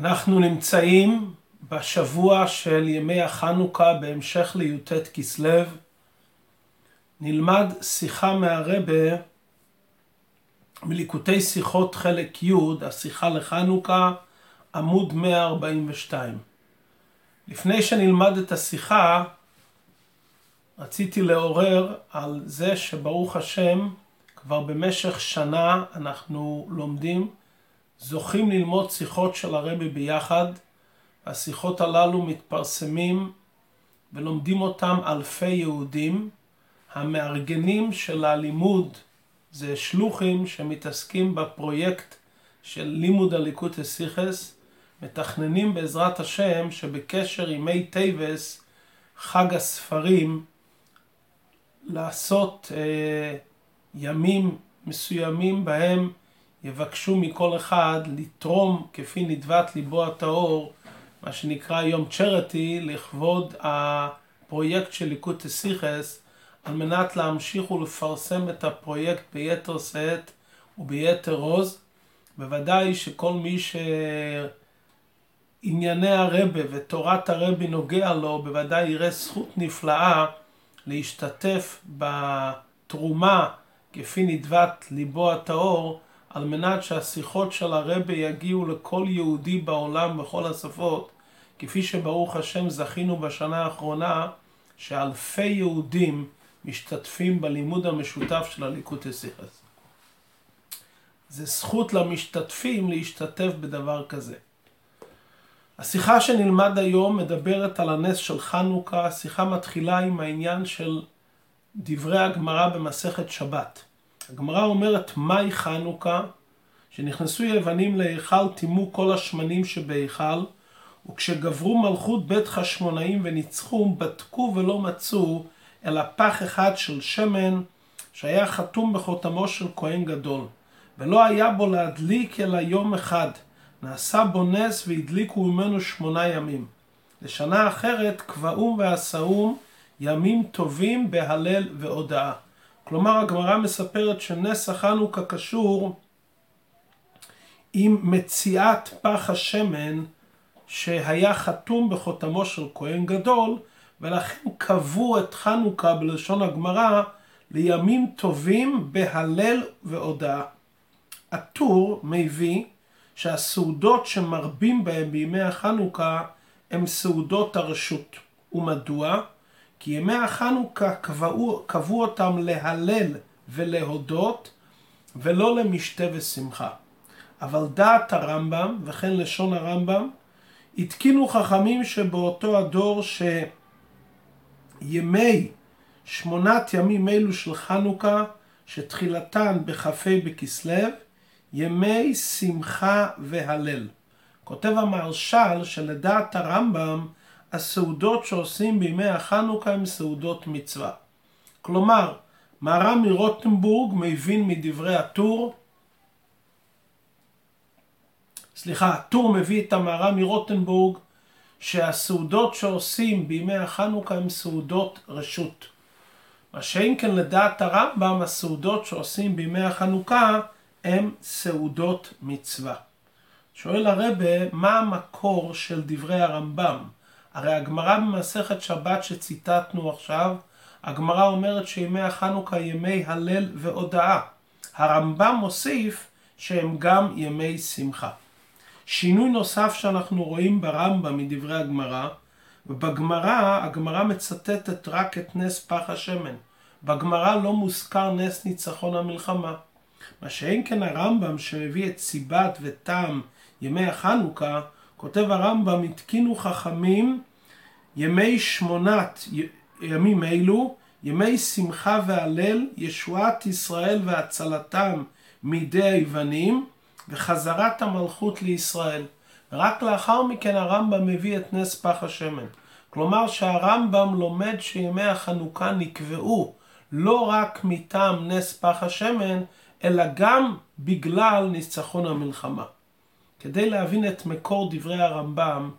אנחנו נמצאים בשבוע של ימי החנוכה בהמשך לי"ט כסלו. נלמד שיחה מהרבה מליקוטי שיחות חלק י', השיחה לחנוכה, עמוד 142. לפני שנלמד את השיחה, רציתי לעורר על זה שברוך השם, כבר במשך שנה אנחנו לומדים, זוכים ללמוד שיחות של הרבי ביחד. השיחות הללו מתפרסמים ולומדים אותם אלפי יהודים. המארגנים של הלימוד זה שלוחים שמתעסקים בפרויקט של לימוד הליקוטי שיחות, מתכננים בעזרת השם שבקשר עם ה' טבת, חג הספרים, לעשות אה, ימים מסוימים בהם יבקשו מכל אחד לתרום כפי נדבת ליבו הטהור, מה שנקרא יום צ'רטי, לכבוד הפרויקט של ליקוט הסיכס, על מנת להמשיך ולפרסם את הפרויקט ביתר שאת וביתר עוז. בוודאי שכל מי שענייני הרבה ותורת הרבי נוגע לו, בוודאי יראה זכות נפלאה להשתתף בתרומה כפי נדבת ליבו הטהור, על מנת שהשיחות של הרבה יגיעו לכל יהודי בעולם בכל השפות, כפי שברוך השם זכינו בשנה האחרונה, שאלפי יהודים משתתפים בלימוד המשותף של הליקוטי סיכס. זה זכות למשתתפים להשתתף בדבר כזה. השיחה שנלמד היום מדברת על הנס של חנוכה, השיחה מתחילה עם העניין של דברי הגמרא במסכת שבת. הגמרא אומרת, מהי חנוכה? שנכנסו יוונים להיכל, טימאו כל השמנים שבהיכל, וכשגברו מלכות בית חשמונאים וניצחו, בדקו ולא מצאו, אלא פח אחד של שמן, שהיה חתום בחותמו של כהן גדול, ולא היה בו להדליק אלא יום אחד. נעשה בו נס והדליקו ממנו שמונה ימים. לשנה אחרת קבעום ועשאום ימים טובים בהלל והודאה. כלומר הגמרא מספרת שנס החנוכה קשור עם מציאת פח השמן שהיה חתום בחותמו של כהן גדול ולכן קבעו את חנוכה בלשון הגמרא לימים טובים בהלל והודאה. הטור מביא שהסעודות שמרבים בהם בימי החנוכה הם סעודות הרשות. ומדוע? כי ימי החנוכה קבעו, קבעו אותם להלל ולהודות ולא למשתה ושמחה. אבל דעת הרמב"ם, וכן לשון הרמב"ם, התקינו חכמים שבאותו הדור שימי שמונת ימים אלו של חנוכה, שתחילתן בכ"ה בכסלו, ימי שמחה והלל. כותב המהרש"ל שלדעת הרמב"ם הסעודות שעושים בימי החנוכה הן סעודות מצווה. כלומר, מהר"ם מרוטנבורג מבין מדברי הטור, סליחה, הטור מביא את המהר"ם מרוטנבורג שהסעודות שעושים בימי החנוכה הן סעודות רשות. מה שאין כן לדעת הרמב"ם, הסעודות שעושים בימי החנוכה הן סעודות מצווה. שואל הרבה, מה המקור של דברי הרמב"ם? הרי הגמרא במסכת שבת שציטטנו עכשיו, הגמרא אומרת שימי החנוכה ימי הלל והודאה. הרמב"ם מוסיף שהם גם ימי שמחה. שינוי נוסף שאנחנו רואים ברמב"ם מדברי הגמרא, ובגמרא, הגמרא מצטטת רק את נס פח השמן. בגמרא לא מוזכר נס ניצחון המלחמה. מה שאין כן הרמב"ם שמביא את סיבת וטעם ימי החנוכה, כותב הרמב"ם, התקינו חכמים ימי שמונת ימים אלו, ימי שמחה והלל, ישועת ישראל והצלתם מידי היוונים, וחזרת המלכות לישראל. ורק לאחר מכן הרמב"ם מביא את נס פח השמן. כלומר שהרמב"ם לומד שימי החנוכה נקבעו לא רק מטעם נס פח השמן, אלא גם בגלל ניצחון המלחמה. כדי להבין את מקור דברי הרמב"ם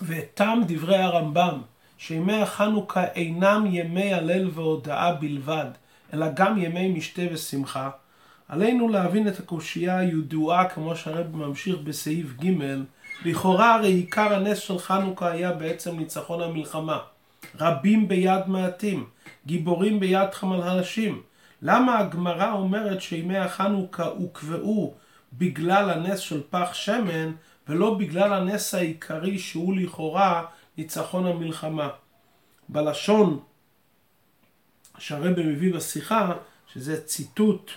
ואת טעם דברי הרמב"ם, שימי החנוכה אינם ימי הלל והודאה בלבד, אלא גם ימי משתה ושמחה, עלינו להבין את הקושייה הידועה כמו שהרב ממשיך בסעיף ג' לכאורה הרי עיקר הנס של חנוכה היה בעצם ניצחון המלחמה. רבים ביד מעטים, גיבורים ביד חמלשים. למה הגמרא אומרת שימי החנוכה הוקבעו בגלל הנס של פח שמן ולא בגלל הנס העיקרי שהוא לכאורה ניצחון המלחמה? בלשון שהרבא מביא בשיחה, שזה ציטוט,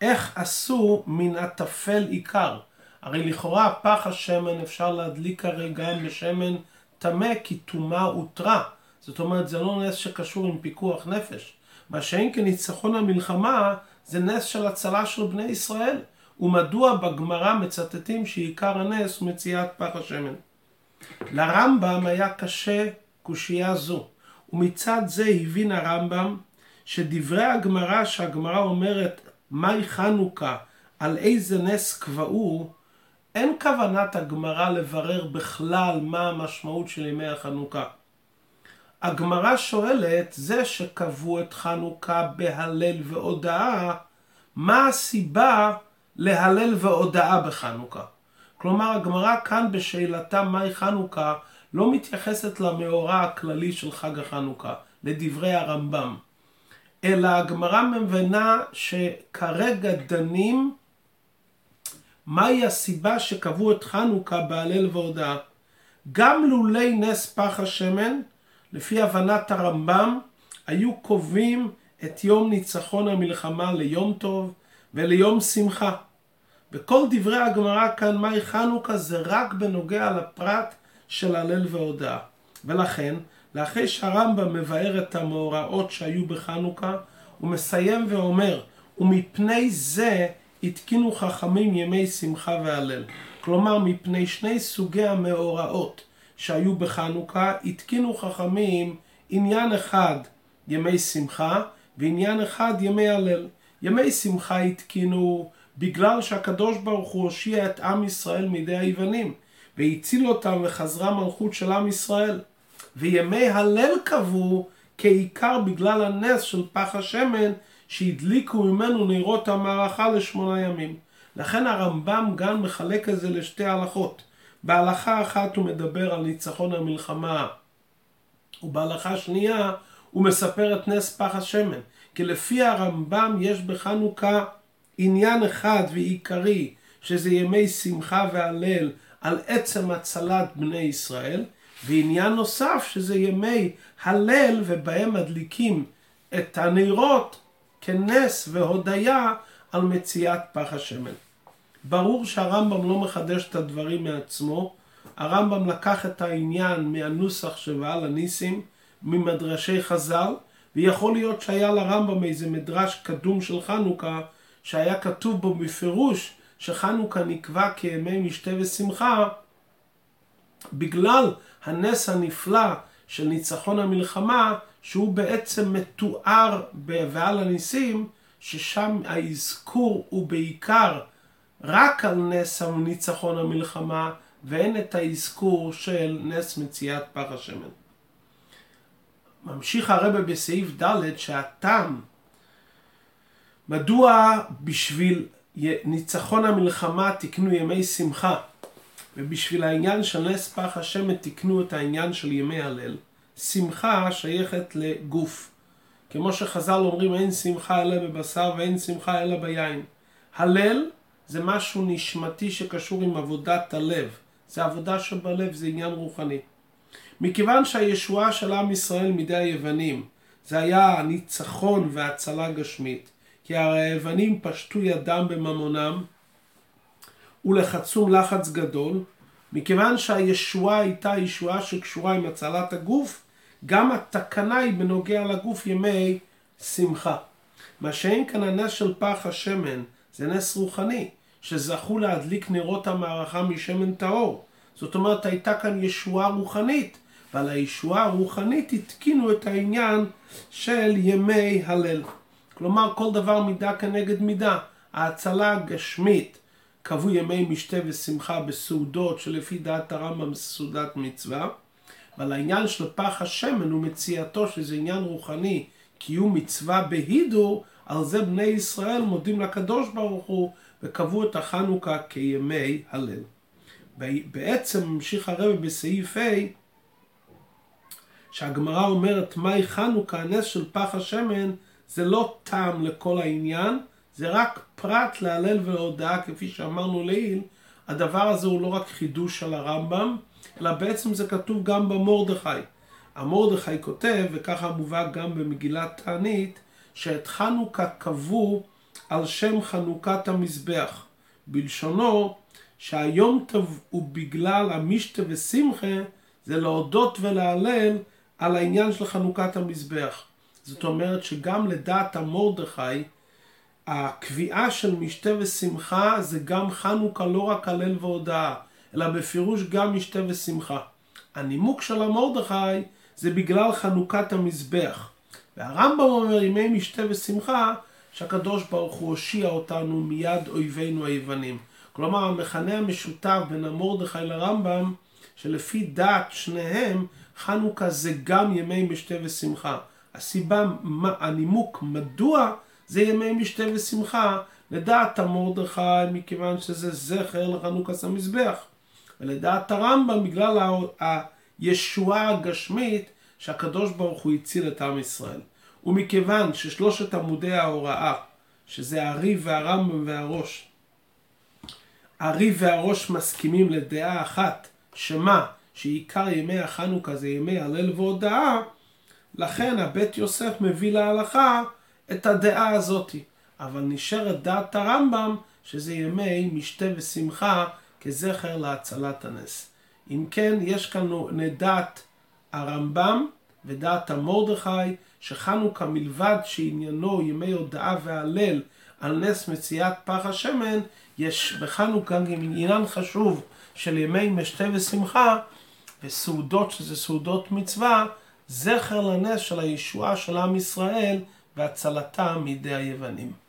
איך עשו מן הטפל עיקר. הרי לכאורה פח השמן אפשר להדליק הרי גם בשמן טמא כי טומאה הותרה. זאת אומרת זה לא נס שקשור עם פיקוח נפש. מה שאין כניצחון המלחמה זה נס של הצלה של בני ישראל. ומדוע בגמרא מצטטים שעיקר הנס הוא מציאת פח השמן. לרמב"ם היה קשה קושייה זו, ומצד זה הבין הרמב"ם שדברי הגמרא שהגמרא אומרת מהי חנוכה, על איזה נס קבעו, אין כוונת הגמרא לברר בכלל מה המשמעות של ימי החנוכה. הגמרא שואלת, זה שקבעו את חנוכה בהלל והודאה, מה הסיבה להלל והודאה בחנוכה? כלומר, הגמרא כאן בשאלתה מהי חנוכה לא מתייחסת למאורע הכללי של חג החנוכה, לדברי הרמב"ם, אלא הגמרא מבינה שכרגע דנים מהי הסיבה שקבעו את חנוכה בהלל והודאה. גם לולי נס פח השמן, לפי הבנת הרמב"ם, היו קובעים את יום ניצחון המלחמה ליום טוב וליום שמחה. וכל דברי הגמרא כאן, מהי חנוכה, זה רק בנוגע לפרט של הלל והודאה. ולכן, לאחרי שהרמב"ם מבאר את המאורעות שהיו בחנוכה, הוא מסיים ואומר, ומפני זה התקינו חכמים ימי שמחה והלל. כלומר, מפני שני סוגי המאורעות שהיו בחנוכה, התקינו חכמים עניין אחד ימי שמחה ועניין אחד ימי הלל. ימי שמחה התקינו בגלל שהקדוש ברוך הוא הושיע את עם ישראל מידי היוונים והציל אותם וחזרה מלכות של עם ישראל. וימי הלל קבעו כעיקר בגלל הנס של פח השמן שהדליקו ממנו נרות המערכה לשמונה ימים. לכן הרמב"ם גם מחלק את זה לשתי הלכות. בהלכה אחת הוא מדבר על ניצחון המלחמה, ובהלכה שנייה הוא מספר את נס פח השמן. כי לפי הרמב"ם יש בחנוכה עניין אחד ועיקרי, שזה ימי שמחה והלל על עצם הצלת בני ישראל, ועניין נוסף שזה ימי הלל ובהם מדליקים את הנרות כנס והודיה על מציאת פח השמן. ברור שהרמב"ם לא מחדש את הדברים מעצמו, הרמב"ם לקח את העניין מהנוסח של ועל הניסים, ממדרשי חז"ל, ויכול להיות שהיה לרמב"ם איזה מדרש קדום של חנוכה, שהיה כתוב בו בפירוש שחנוכה נקבע כימי משתה ושמחה, בגלל הנס הנפלא של ניצחון המלחמה, שהוא בעצם מתואר ב"ועל הניסים", ששם האזכור הוא בעיקר רק על נס ניצחון המלחמה, ואין את האזכור של נס מציאת פח השמן. ממשיך הרבה בסעיף ד' שהטעם מדוע בשביל ניצחון המלחמה תקנו ימי שמחה ובשביל העניין של נס פח השמן תקנו את העניין של ימי הלל. שמחה שייכת לגוף. כמו שחז"ל אומרים אין שמחה אלא בבשר ואין שמחה אלא ביין. הלל זה משהו נשמתי שקשור עם עבודת הלב. זה עבודה שבלב, זה עניין רוחני. מכיוון שהישועה של עם ישראל מידי היוונים זה היה הניצחון והצלה גשמית, כי הרי היוונים פשטו ידם בממונם ולחצום לחץ גדול, מכיוון שהישועה הייתה ישועה שקשורה עם הצלת הגוף, גם התקנה היא בנוגע לגוף ימי שמחה. מה שאין כאן הנס של פח השמן, זה נס רוחני, שזכו להדליק נרות המערכה משמן טהור. זאת אומרת, הייתה כאן ישועה רוחנית, ועל הישועה הרוחנית התקינו את העניין של ימי הלל. כלומר, כל דבר מידה כנגד מידה. ההצלה הגשמית קבעו ימי משתה ושמחה בסעודות שלפי דעת הרמב"ם סעודת מצווה. ועל העניין של פח השמן ומציאתו שזה עניין רוחני, קיום מצווה בהידור, על זה בני ישראל מודים לקדוש ברוך הוא וקבעו את החנוכה כימי הלל. בעצם ממשיך הרב בסעיף ה' שהגמרא אומרת מהי חנוכה, הנס של פח השמן, זה לא טעם לכל העניין, זה רק פרט להלל ולהודעה כפי שאמרנו לעיל, הדבר הזה הוא לא רק חידוש של הרמב"ם, אלא בעצם זה כתוב גם במורדכי. המורדכי כותב, וככה מובא גם במגילת תענית, שאת חנוכה קבעו על שם חנוכת המזבח. בלשונו, שהיום טוב בגלל המשתה ושמחה, זה להודות ולהלל על העניין של חנוכת המזבח. זאת אומרת שגם לדעת המורדכי, הקביעה של משתה ושמחה זה גם חנוכה לא רק הלל והודאה, אלא בפירוש גם משתה ושמחה. הנימוק של המורדכי זה בגלל חנוכת המזבח. והרמב"ם אומר ימי משתה ושמחה שהקדוש ברוך הוא הושיע אותנו מיד אויבינו היוונים. כלומר המכנה המשותף בין המורדכי לרמב"ם שלפי דעת שניהם חנוכה זה גם ימי משתה ושמחה. הסיבה, הנימוק מדוע זה ימי משתה ושמחה לדעת המורדכי מכיוון שזה זכר לחנוכת המזבח. ולדעת הרמב"ם בגלל הישועה הגשמית שהקדוש ברוך הוא הציל את עם ישראל. ומכיוון ששלושת עמודי ההוראה, שזה הארי והרמב"ם והראש, הארי והראש מסכימים לדעה אחת, שמה? שעיקר ימי החנוכה זה ימי הלל והודאה, לכן הבית יוסף מביא להלכה את הדעה הזאתי. אבל נשארת דעת הרמב"ם שזה ימי משתה ושמחה כזכר להצלת הנס. אם כן, יש כאן דעת הרמב"ם ודעת המורדכי, שחנוכה מלבד שעניינו ימי הודאה והלל על נס מציאת פח השמן, יש בחנוכה גם עניין חשוב של ימי משתה ושמחה, וסעודות שזה סעודות מצווה, זכר לנס של הישועה של עם ישראל והצלתה מידי היוונים.